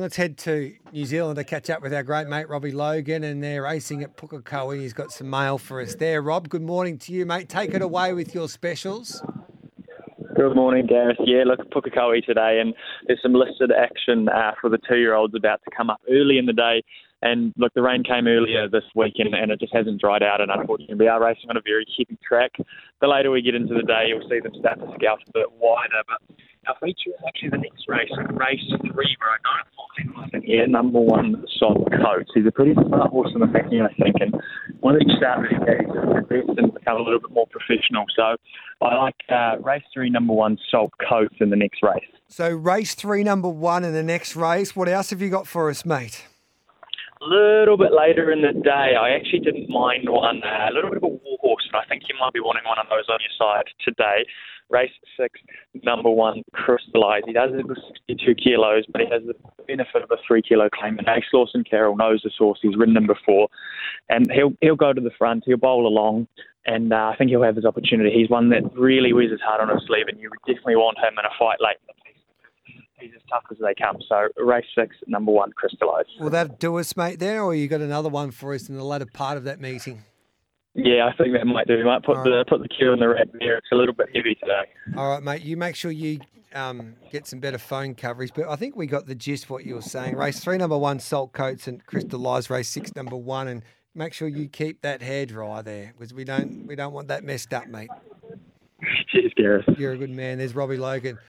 Let's head to New Zealand to catch up with our great mate Robbie Logan, and they're racing at Pukekohe. He's got some mail for us there. Rob, good morning to you, mate. Take it away with your specials. Good morning, Gareth. Yeah, look, Pukekohe today, and there's some listed action uh, for the two-year-olds about to come up early in the day. And look, the rain came earlier this week, and, it just hasn't dried out. And unfortunately, we are racing on a very heavy track. The later we get into the day, you'll see them start to scout a bit wider. But our feature is actually the next race, race three, where I don't I think, yeah, number one, Salt Coates. He's a pretty smart horse in the making, I think, and one of these start really best and become a little bit more professional. So I like uh, race three, number one, Salt Coates in the next race. So race three, number one in the next race. What else have you got for us, mate? Little bit later in the day, I actually didn't mind one, uh, a little bit of a war horse, and I think you might be wanting one of those on your side today. Race six, number one, Crystallize. He does it with 62 kilos, but he has the benefit of a three kilo claim. And Ace Lawson Carroll knows the horse. He's ridden him before, and he'll he'll go to the front. He'll bowl along, and uh, I think he'll have his opportunity. He's one that really wears his heart on his sleeve, and you definitely want him in a fight late he's as tough as they come. So race six, number one, crystallize. Will that do us, mate, there, or you got another one for us in the latter part of that meeting? Yeah, I think that might do. We might put the put the cue in the red there. It's a little bit heavy today. All right, mate. You make sure you um, get some better phone coverage. But I think we got the gist of what you were saying. Race three, number one, Salt Coats and Crystallize. Race six, number one, and make sure you keep that hair dry there because we don't we don't want that messed up, mate. Cheers, Gareth. You're a good man. There's Robbie Logan.